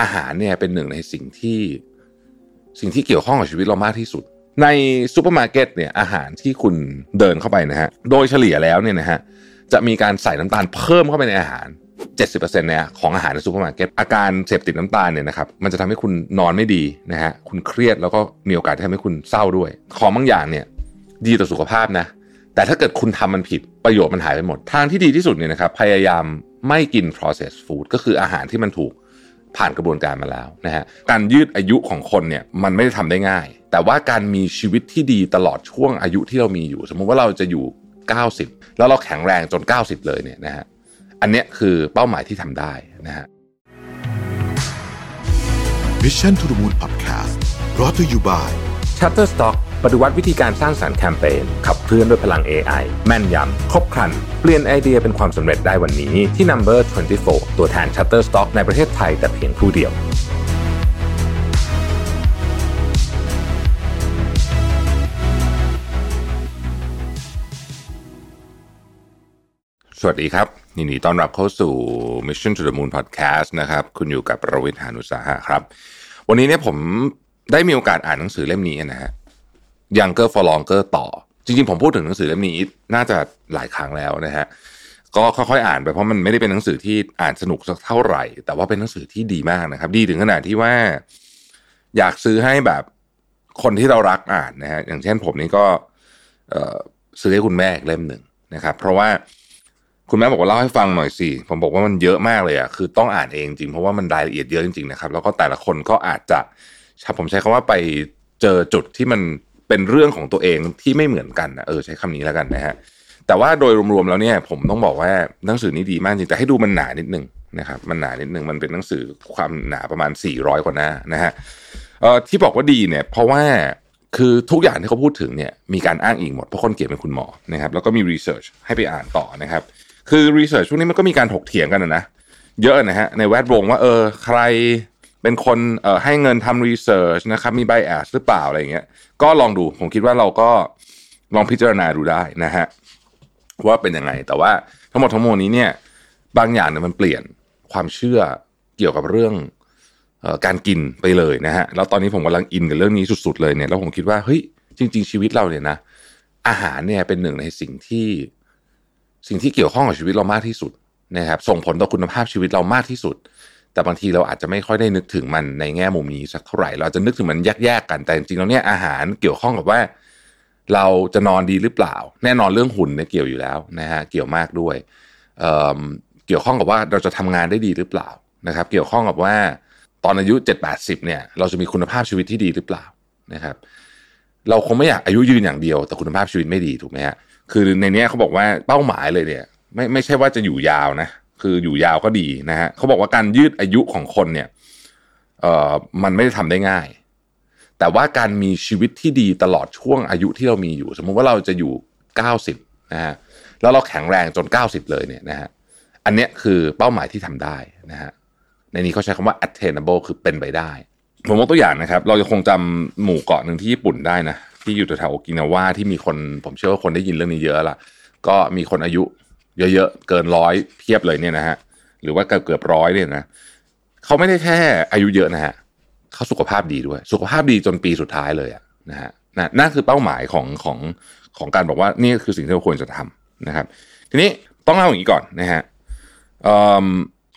อาหารเนี่ยเป็นหนึ่งในสิ่งที่สิ่งที่เกี่ยวข้องกับชีวิตเรามากที่สุด ในซูเปอร์มาร์เก็ตเนี่ยอาหารที่คุณเดินเข้าไปนะฮะโดยเฉลี่ยแล้วเนี่ยนะฮะจะมีการใส่น้ำตาลเพิ่มเข้าไปในอาหาร 70%เนี่ยของอาหารในซูเปอร์มาร์เก็ตอาการเสพติดน้ำตาลเนี่ยนะครับมันจะทำให้คุณนอนไม่ดีนะฮะคุณเครียดแล้วก็มีโอกาสที่ทำให้คุณเศร้าด้วย ของบางอย่างเนี่ยดีต่อสุขภาพนะแต่ถ้าเกิดคุณทำมันผิดประโยชน์มันหายไปหมด ทางที่ดีที่สุดเนี่ยนะครับพยายามไม่กิน processed food ก็คืออาหารที่มันถูก ผ่านกระบวนการมาแล้วนะฮะการยืดอายุของคนเนี่ยมันไม่ได้ทำได้ง่าย แต่ว่าการมีชีวิตที่ดีตลอดช่วงอายุที่เรามีอยู่ สมมุติว่าเราจะอยู่ 90 แล้วเราแข็งแรงจน 90 เลยเนี่ยนะฮะอันเนี้ยคือเป้าหมายที่ทำได้นะฮะ Mission to the Moon Podcast brought to you by Shutterstock ปฏิวัติวิธีการสร้างสารรค์แคมเปญขับเคลื่อนด้วยพลัง AI แม่นยำ ครบครัน เปลี่ยนไอเดียเป็นความสำเร็จได้วันนี้ที่ Number 24 ตัวแทน Shutterstock ในประเทศไทยแต่เพียงผู้เดียว สวัสดีครับยินดีต้อนรับเข้าสู่ Mission to the Moon Podcast นะครับ คุณอยู่กับประวิทยานุสาหะครับ วันนี้เนี่ยผมได้มีโอกาสอ่านหนังสือเล่มนี้นะฮะ Younger for Longer ต่อ จริงๆ ผมพูดถึงหนังสือเล่มนี้น่าจะหลายครั้งแล้วนะฮะก็ค่อยๆอ่านไปเพราะมันไม่ได้เป็นหนังสือที่อ่านสนุกสักเท่าไหร่ แต่ว่าเป็นหนังสือที่ดีมากนะครับ ดีถึงขนาดที่ว่า อยากซื้อให้แบบคนที่เรารักอ่านนะฮะอย่างเช่นผมนี่ก็ซื้อให้คุณแม่อีกเล่มหนึ่งนะครับ เพราะว่าคุณแม่บอกว่าเล่าให้ฟังหน่อยสิผมบอกว่ามันเยอะมากเลยอะคือต้องอ่านเองจริงเพราะว่ามันรายละเอียดเยอะจริงๆนะครับ แล้วก็แต่ละคนก็อาจจะผมใช้คำว่าไปเจอจุดที่มัน เป็นเรื่องของตัวเองที่ไม่เหมือนกันนะเออใช้คำนี้แล้วกันนะฮะแต่ว่าโดยรวมๆแล้วเนี่ย ผมต้องบอกว่าหนังสือนี้ดีมากจริงแต่ให้ดูมันหนานิดนึงนะครับมันหนานิดนึงมันเป็นหนังสือความหนาประมาณ 400 กว่าหน้านะฮะเอ่อที่บอกว่าดีเนี่ย เพราะว่าคือทุกอย่างที่เขาพูดถึงเนี่ยมีการอ้างอิงหมดเพราะคนเขียนเป็นคุณหมอนะครับแล้วก็มีรีเสิร์ชให้ไปอ่านต่อนะครับ คือรีเสิร์ชช่วงนี้มันก็มีการถกเถียงกันนะนะเยอะนะฮะในแวดวงว่าเออใคร เป็นคนเอ่อให้เงินทำรีเสิร์ชนะครับมีไบแอสหรือเปล่าอะไรอย่างเงี้ยก็ลองดูผมคิดว่าเราก็ลองพิจารณาดูได้นะฮะว่าเป็นยังไง แต่ว่าทั้งหมดทั้งมวลนี้เนี่ยบางอย่างเนี่ยมันเปลี่ยนความเชื่อเกี่ยวกับเรื่องออการกินไปเลยนะฮะแล้วตอนนี้ผมกำลังอินกับเรื่องนี้สุด ๆเลยเนี่ยแล้วผมคิดว่าเฮ้ยจริง ๆ ชีวิตเราเนี่ยนะอาหารเนี่ยเป็นหนึ่งในสิ่งที่สิ่งที่เกี่ยวข้องกับชีวิตเรามากที่สุดนะครับส่งผลต่อคุณภาพชีวิตเรามากที่สุด แต่บางทีเราอาจจะไม่ค่อยได้นึกถึงมันในแง่มุมนี้สักเท่าไหร่ เราจะนึกถึงมันแยกๆกันแต่จริงๆแล้วเนี่ยอาหารเกี่ยวข้องกับว่า เราจะนอนดีหรือเปล่า แน่นอนเรื่องหุ่นเนี่ยเกี่ยวอยู่แล้วนะฮะเกี่ยวมากด้วยเเกี่ยวข้องกับว่าเราจะทำงานได้ดีหรือเปล่านะครับ เกี่ยวข้องกับว่าตอนอายุ 7 8 0เนี่ย เราจะมีคุณภาพชีวิตที่ดีหรือเปล่านะครับ เราคงไม่อยากอายุยืนอย่างเดียว แต่คุณภาพชีวิตไม่ดีถูกไหมฮะคือในนี้เขาบอกว่าเป้าหมายเลยเนี่ย ไม่ไม่ใช่ว่าจะอยู่ยาวนะ คืออยู่ยาวก็ดีนะฮะเขาบอกว่าการยืดอายุของคนเนี่ยเอ่อมันไม่ได้ทำได้ง่าย แต่ว่าการมีชีวิตที่ดีตลอดช่วงอายุที่เรามีอยู่ สมมุติว่าเราจะอยู่ 90นะฮะแล้วเราแข็งแรงจน 90 เลยเนี่ยนะฮะอันเนี้ยคือเป้าหมายที่ทำได้นะฮะในนี้เขาใช้คำว่า attainable คือเป็นไปได้ ผมยกตัวอย่างนะครับ เราจะคงจำหมู่เกาะหนึ่งที่ญี่ปุ่นได้นะที่อยู่แถวโอกินาวาที่มีคนผมเชื่อว่าคนได้ยินเรื่องนี้เยอะละก็มีคนอายุ เยอะๆ เกินร้อยเพียบเลยเนี่ยนะฮะหรือว่าเกือบเกือบร้อยเนี่ยนะเขาไม่ได้แค่อายุเยอะนะฮะเขาสุขภาพดีด้วย สุขภาพดีจนปีสุดท้ายเลยอะนะฮะนั่นคือเป้าหมายของของของการบอกว่านี่คือสิ่งที่เราควรจะทำนะครับ ทีนี้ต้องเล่าอย่างนี้ก่อนนะฮะ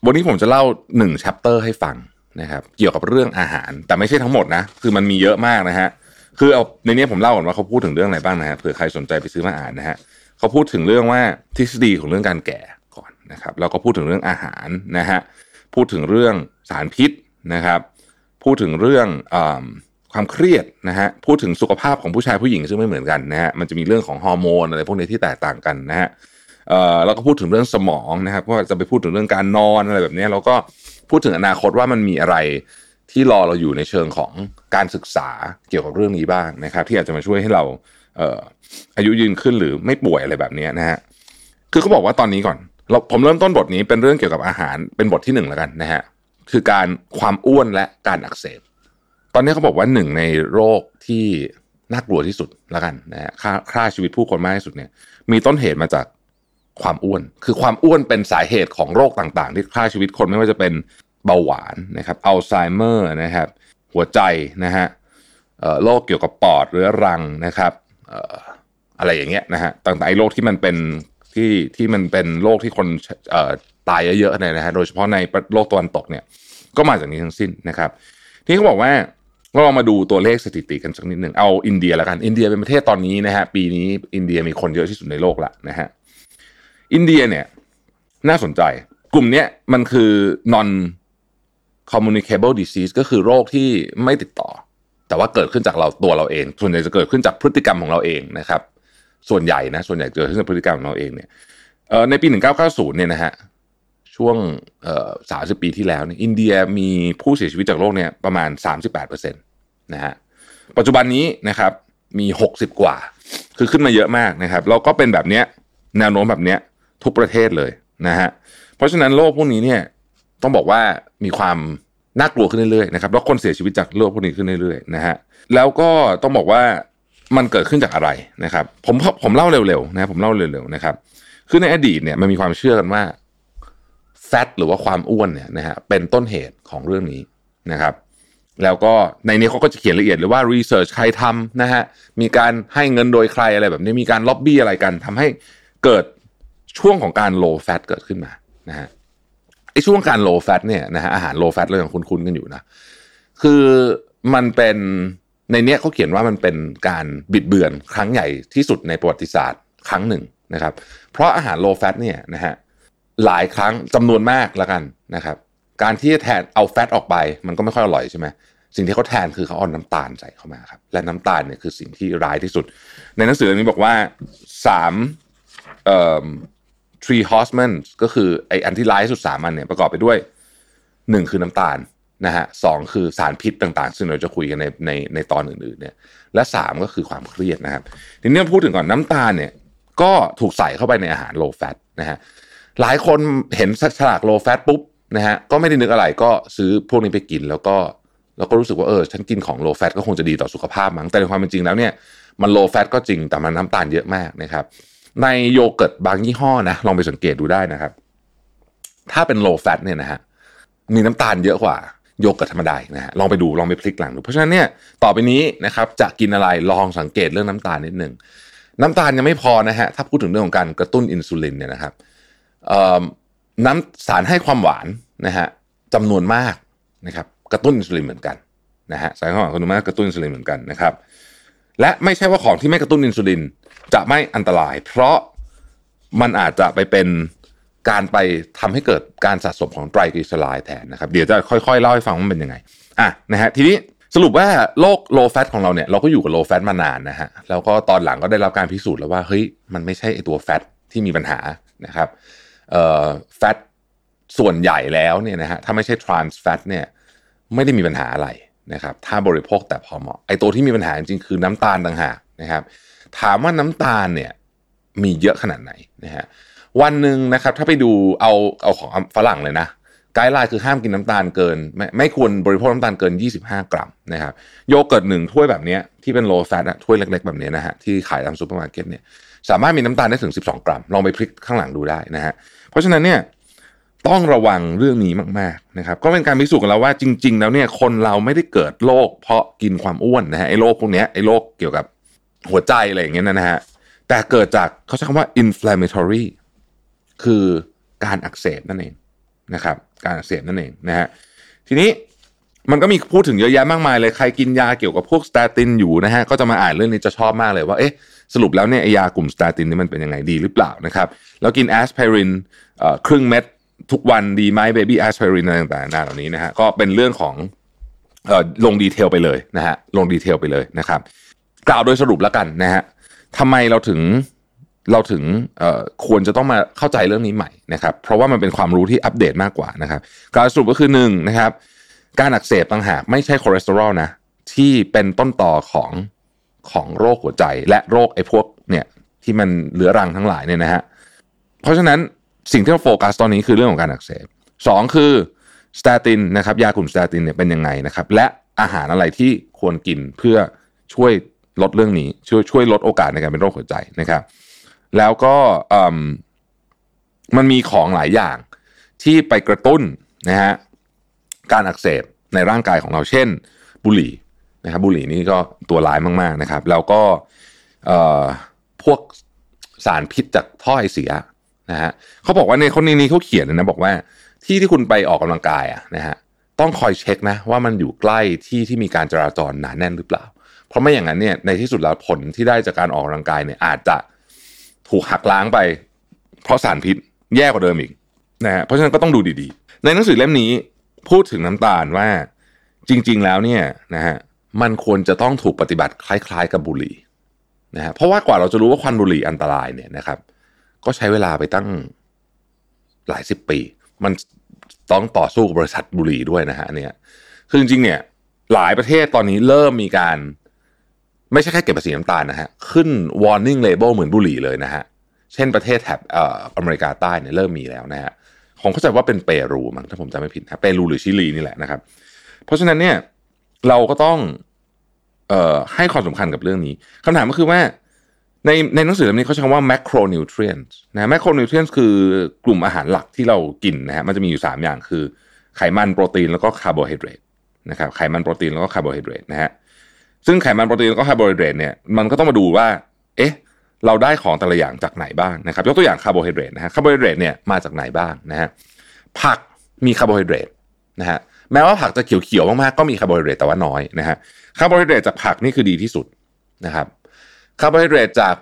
วันนี้ผมจะเล่าหนึ่ง chapter ให้ฟังนะครับ เกี่ยวกับเรื่องอาหาร แต่ไม่ใช่ทั้งหมดนะ คือมันมีเยอะมากนะฮะคือเอาในนี้ผมเล่าก่อนว่าเขาพูดถึงเรื่องอะไรบ้างนะฮะเผื่อใครสนใจไปซื้อมาอ่านนะฮะ เขาพูดถึงเรื่องว่าทฤษฎีของเรื่องการแก่ก่อนนะครับแล้วก็พูดถึงเรื่องอาหารนะฮะพูดถึงเรื่องสารพิษนะครับ พูดถึงเรื่องอความเครียดนะฮะพูดถึงสุขภาพของผู้ชายผู้หญิงซึ่งไม่เหมือนกันนะฮะมันจะมีเรื่องของฮอร์โมนอะไรพวกนี้ที่แตกต่างกันนะฮะเอ่อแล้วก็พูดถึงเรื่องสมองนะครับก็จะไปพูดถึงเรื่องการนอนอะไรแบบนี้แล้วก็พูดถึงอนาคตว่ามันมีอะไรที่รอเราอยู่ในเชิงของการศึกษาเกี่ยวกับเรื่องนี้บ้างนะครับ ที่อาจจะมาช่วยให้เรา อายุยืนขึ้นหรือไม่ป่วยอะไรแบบนี้นะฮะคือเขาบอกว่าตอนนี้ก่อนเราผมเริ่มต้นบทนี้เป็นเรื่องเกี่ยวกับอาหารเป็นบทที่หนึ่งแล้วกันนะฮะคือการความอ้วนและการอักเสบ ตอนนี้เขาบอกว่าหนึ่งในโรคที่น่ากลัวที่สุดแล้วกันนะฮะค่าค่าชีวิตผู้คนมากที่สุดเนี่ยมีต้นเหตุมาจากความอ้วน คือความอ้วนเป็นสาเหตุของโรคต่างๆ ที่ฆ่าชีวิตคนไม่ว่าจะเป็นเบาหวานนะครับอัลไซเมอร์นะครับหัวใจนะฮะโรคเกี่ยวกับปอดเรื้อรังนะครับ อะไรอย่างเงี้ยนะฮะต่างๆไอ้โรคที่มันเป็นที่ที่มันเป็นโรคที่คนตายเยอะๆเนี่ยนะฮะโดยเฉพาะในโลกตะวันตกเนี่ย ก็มาจากนี้ทั้งสิ้นนะครับ ที่เขาบอกว่าเราลองมาดูตัวเลขสถิติกันสักนิดหนึ่งเอาอินเดียล้วกันอินเดียเป็นประเทศตอนนี้นะฮะปีนี้อินเดียมีคนเยอะที่สุดในโลกละนะฮะอินเดียเนี่ยน่าสนใจ กลุ่มนี้มันคือ non communicable disease ก็คือโรคที่ไม่ติดต่อ แต่ว่าเกิดขึ้นจากเราตัวเราเอง ส่วนใหญ่จะเกิดขึ้นจากพฤติกรรมของเราเองนะครับ ส่วนใหญ่นะส่วนใหญ่เกิดขึ้นจากพฤติกรรมของเราเองเนี่ยในปี 1990 เนี่ยนะฮะช่วงสามสิบปีที่แล้วเนี่ยอินเดียมีผู้เสียชีวิตจากโรคเนี่ยประมาณ 38%นะฮะปัจจุบันนี้นะครับมี 60 กว่า คือขึ้นมาเยอะมากนะครับแล้วก็เป็นแบบเนี้ยแนวโน้มแบบเนี้ยทุกประเทศเลยนะฮะเพราะฉะนั้นโรคพวกนี้เนี่ยต้องบอกว่ามีความ น่ากลัวขึ้นเรื่อยๆนะครับแล้วคนเสียชีวิตจากโรคพวกนี้ขึ้นเรื่อยๆนะฮะแล้วก็ต้องบอกว่ามันเกิดขึ้นจากอะไรนะครับ ผมผมเล่าเร็วๆนะผมเล่าเร็วๆนะครับ คือในอดีตเนี่ยมันมีความเชื่อกันว่าแฟตหรือว่าความอ้วนเนี่ยนะฮะเป็นต้นเหตุของเรื่องนี้นะครับ แล้วก็ในนี้เขาก็จะเขียนละเอียดเลยว่ารีเสิร์ชใครทำนะฮะมีการให้เงินโดยใครอะไรแบบนี้มีการล็อบบี้อะไรกันทำให้เกิดช่วงของการ low fat เกิดขึ้นมานะฮะ ช่วงการ low fat เนี่ยนะฮะอาหาร low fat เราอย่างคุ้นๆกันอยู่นะ คือมันเป็นในเนี้ยเขาเขียนว่ามันเป็นการบิดเบือนครั้งใหญ่ที่สุดในประวัติศาสตร์ครั้งหนึ่งนะครับ เพราะอาหาร low fat เนี่ยนะฮะหลายครั้งจำนวนมากแล้วกันนะครับ การที่จะแทนเอาแฟตออกไป มันก็ไม่ค่อยอร่อยใช่ไหมสิ่งที่เขาแทนคือเขาเอาน้ำตาลใส่เข้ามาครับ และน้ำตาลเนี่ยคือสิ่งที่ร้ายที่สุด ในหนังสือเล่มนี้บอกว่าสามเอ่อ three horsemen ก็คือไออันที่ร้ายสุดสามอันเนี่ยประกอบไปด้วยหนึ่งคือน้ำตาลนะฮะสองคือสารพิษต่างๆ ซึ่งเราจะคุยกันในในในตอนอื่นๆเนี่ยและสามก็คือความเครียดนะครับทีนี้พูดถึงก่อนน้ำตาลเนี่ยก็ถูกใส่เข้าไปในอาหาร low fat นะฮะหลายคนเห็นฉลาก low fat ปุ๊บนะฮะก็ไม่ได้นึกอะไรก็ซื้อพวกนี้ไปกินแล้วก็แล้วก็รู้สึกว่าเออฉันกินของ low fat ก็คงจะดีต่อสุขภาพมั้งแต่ในความเป็นจริงแล้วเนี่ยมัน low fat ก็จริงแต่มันน้ำตาลเยอะมากนะครับ ในโยเกิร์ตบางยี่ห้อนะลองไปสังเกตดูได้นะครับ ถ้าเป็น low fat เนี่ยนะฮะมีน้ำตาลเยอะกว่าโยเกิร์ตธรรมดานะฮะลองไปดูลองไปพลิกหลังดู เพราะฉะนั้นเนี่ยต่อไปนี้นะครับจะกินอะไรลองสังเกตเรื่องน้ำตาลนิดหนึ่งน้ำตาลยังไม่พอนะฮะถ้าพูดถึงเรื่องของการกระตุ้นอินซูลินเนี่ยนะครับน้ำสารให้ความหวานนะฮะจำนวนมากนะครับกระตุ้นอินซูลินเหมือนกันนะฮะสารให้ความหวานจำนวนมากกระตุ้นอินซูลินเหมือนกันนะครับและไม่ใช่ว่าของที่ไม่กระตุ้นอินซูลิน จะไม่อันตราย เพราะมันอาจจะไปเป็นการไปทำให้เกิดการสะสมของไตรกลีเซอไรด์แทนนะครับ เดี๋ยวจะค่อยๆเล่าให้ฟังว่ามันเป็นยังไงอะนะฮะทีนี้สรุปว่าโรคโลแฟตของเราเนี่ยเราก็อยู่กับโลแฟตมานานนะฮะแล้วก็ตอนหลังก็ได้รับการพิสูจน์แล้วว่าเฮ้ยมันไม่ใช่ไอตัวแฟตที่มีปัญหานะครับเอ่อแฟตส่วนใหญ่แล้วเนี่ยนะฮะถ้าไม่ใช่ทรานส์แฟตเนี่ยไม่ได้มีปัญหาอะไรนะครับถ้าบริโภคแต่พอเหมาะไอตัวที่มีปัญหาจริงๆคือน้ำตาลต่างหากนะครับ ถามว่าน้ำตาลเนี่ยมีเยอะขนาดไหนนะฮะวันหนึ่งนะครับถ้าไปดูเอาเอาของฝรั่งเลยนะ guideline คือห้ามกินน้ำตาลเกิน ไม่ไม่ควรบริโภคน้ำตาลเกิน 25 กรัมนะครับโยเกิร์ตหนึ่งถ้วยแบบนี้ที่เป็น low fat ถ้วยเล็ก ๆ แบบนี้นะฮะที่ขายตามซูเปอร์มาร์เก็ตเนี่ยสามารถมีน้ำตาลได้ถึง 12 กรัม ลองไปพลิกข้างหลังดูได้นะฮะเพราะฉะนั้นเนี่ยต้องระวังเรื่องนี้มากๆนะครับ ก็เป็นการพิสูจน์กันแล้วว่าจริง ๆ แล้วเนี่ยคนเราไม่ได้เกิดโรคเพราะกินความอ้วนนะฮะไอ้โรคพวกนี้ไอ้โรคเกี่ยวกับ หัวใจอะไรอย่างเงี้ยนะฮะแต่เกิดจากเขาใช้คำว่า inflammatory คือการอักเสบนั่นเองนะครับ การอักเสบนั่นเองนะฮะทีนี้มันก็มีพูดถึงเยอะแยะมากมายเลยใครกินยาเกี่ยวกับพวก statin อยู่นะฮะก็จะมาอ่านเรื่องนี้จะชอบมากเลยว่าเอ๊ะสรุปแล้วเนี่ยยากลุ่ม statin นี่มันเป็นยังไงดีหรือเปล่านะครับแล้วกินแอสไพรินครึ่งเม็ดทุกวันดีไหม baby aspirin อะไรต่างๆนาเหล่านี้นะฮะก็เป็นเรื่องของลง detail ไปเลยนะฮะลง detail ไปเลยนะครับ กล่าวโดยสรุปแล้วกันนะฮะทำไมเราถึงเราถึงควรจะต้องมาเข้าใจเรื่องนี้ใหม่นะครับ เพราะว่ามันเป็นความรู้ที่อัปเดตมากกว่านะครับการสรุปก็คือหนึ่งนะครับการอักเสบต่างหากไม่ใช่คอเลสเตอรอลนะที่เป็นต้นตอของของโรคหัวใจ และโรคไอ้พวกเนี่ยที่มันเรื้อรังทั้งหลายเนี่ยนะฮะเพราะฉะนั้นสิ่งที่เราโฟกัสตอนนี้คือเรื่องของการอักเสบสองคือ statin นะครับยากลุ่ม statin เนี่ยเป็นยังไงนะครับและอาหารอะไรที่ควรกินเพื่อช่วย ลดเรื่องนี้ช่วยช่วยลดโอกาสในการเป็นโรคหัวใจนะครับ แล้วก็มันมีของหลายอย่างที่ไปกระตุ้นนะฮะการอักเสบในร่างกายของเราเช่น บุหรี่นะครับบุหรี่นี่ก็ตัวร้ายมาก ๆนะครับ แล้วก็พวกสารพิษจากท่อไอเสียนะฮะเขาบอกว่าในคนนี้เขาเขียนนะบอกว่าที่ที่คุณไปออกกำลังกายอะนะฮะต้องคอยเช็คนะว่ามันอยู่ใกล้ที่ที่มีการจราจรหนาแน่นหรือเปล่า เพราะไม่อย่างนั้นเนี่ยในที่สุดแล้วผลที่ได้จากการออกกำลังกายเนี่ยอาจจะถูกหักล้างไป เพราะสารพิษแย่กว่าเดิมอีกนะฮะเพราะฉะนั้นก็ต้องดูดีๆ ในหนังสือเล่มนี้พูดถึงน้ำตาลว่าจริง ๆ แล้วเนี่ยนะฮะมันควรจะต้องถูกปฏิบัติคล้าย ๆ กับบุหรี่นะฮะเพราะว่ากว่าเราจะรู้ว่าควันบุหรี่อันตรายเนี่ยนะครับ ก็ใช้เวลาไปตั้งหลายสิบปี มันต้องต่อสู้กับบริษัทบุหรี่ด้วยนะฮะเนี่ยคือจริงๆเนี่ยหลายประเทศตอนนี้เริ่มมีการ ไม่ใช่แค่เก็บภาษีน้ำตาลนะฮะ ขึ้น warning label เหมือนบุหรี่เลยนะฮะ เช่นประเทศแถบอเมริกาใต้เนี่ยเริ่มมีแล้วนะฮะผมเข้าใจว่าเป็นเปรูมั้งถ้าผมจำไม่ผิดนะเปรูหรือชิลีนี่แหละนะครับ เพราะฉะนั้นเนี่ยเราก็ต้องเอ่อให้ความสำคัญกับเรื่องนี้คำถามก็คือว่าในในหนังสือเล่มนี้เขาใช้คำว่า macronutrients นะ macronutrients คือกลุ่มอาหารหลักที่เรากินนะฮะมันจะมีอยู่ 3 อย่างคือ ไขมันโปรตีนแล้วก็คาร์โบไฮเดรตนะครับไขมันโปรตีนแล้วก็คาร์โบไฮเดรตนะฮะ ซึ่งไขมันโปรตีนแล้วก็คาร์โบไฮเดรตเนี่ยมันก็ต้องมาดูว่า เอ๊ะ เราได้ของแต่ละอย่างจากไหนบ้างนะครับ ยกตัวอย่างคาร์โบไฮเดรตนะฮะคาร์โบไฮเดรตเนี่ยมาจากไหนบ้างนะฮะผักมีคาร์โบไฮเดรตนะฮะแม้ว่าผักจะเขียวๆมากๆก็มีคาร์โบไฮเดรตแต่ว่าน้อยนะฮะคาร์โบไฮเดรตจากผักนี่คือดีที่สุดนะครับคาร์โบไฮเดรตจาก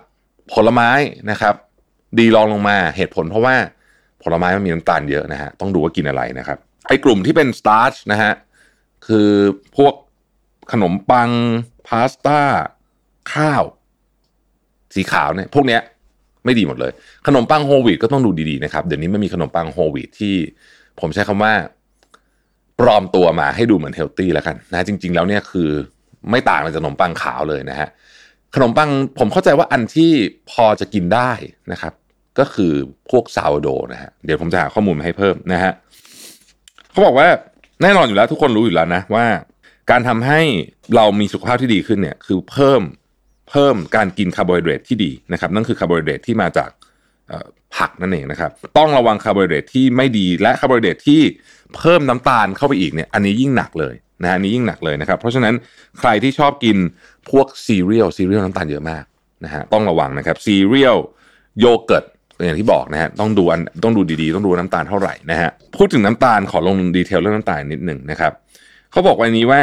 ผลไม้นะครับ ดีรองลงมาเหตุผลเพราะว่าผลไม้มันมีน้ำตาลเยอะนะฮะต้องดูว่ากินอะไรนะครับไอ้กลุ่มที่เป็น starch นะฮะคือพวก ขนมปัง พาสต้า ข้าว สีขาวเนี่ยพวกเนี้ยไม่ดีหมดเลย ขนมปังโฮลวีตก็ต้องดูดีๆนะครับ เดี๋ยวนี้ไม่มีขนมปังโฮลวีตที่ผมใช้คำว่า ปลอมตัวมาให้ดูเหมือนเฮลตี้แล้วกันนะจริง ๆ แล้วเนี่ยคือไม่ต่างจากขนมปังขาวเลยนะฮะขนมปังผมเข้าใจว่าอันที่พอจะกินได้นะครับ ก็คือพวกซาวโดนะฮะเดี๋ยวผมจะหาข้อมูลมาให้เพิ่มนะฮะเขาบอกว่าแน่นอนอยู่แล้วทุกคนรู้อยู่แล้วนะว่า การทำให้เรามีสุขภาพที่ดีขึ้นเนี่ยคือเพิ่มเพิ่มการกินคาร์โบไฮเดรตที่ดีนะครับนั่นคือคาร์โบไฮเดรตที่มาจากผักนั่นเองนะครับ ต้องระวังคาร์โบไฮเดรตที่ไม่ดีและคาร์โบไฮเดรตที่เพิ่มน้ำตาลเข้าไปอีกเนี่ยอันนี้ยิ่งหนักเลยนะอันนี้ยิ่งหนักเลยนะครับ เพราะฉะนั้นใครที่ชอบกินพวก cereal cereal น้ำตาลเยอะมากนะฮะต้องระวังนะครับซีเรียลโยเกิร์ตอย่างที่บอกนะฮะต้องดูอันต้องดูดีๆ ต้องดูน้ำตาลเท่าไหร่นะฮะพูดถึงน้ำตาลขอลง detail เรื่องน้ำตาลนิดหนึ่งนะครับ เขาบอกวันนี้ว่า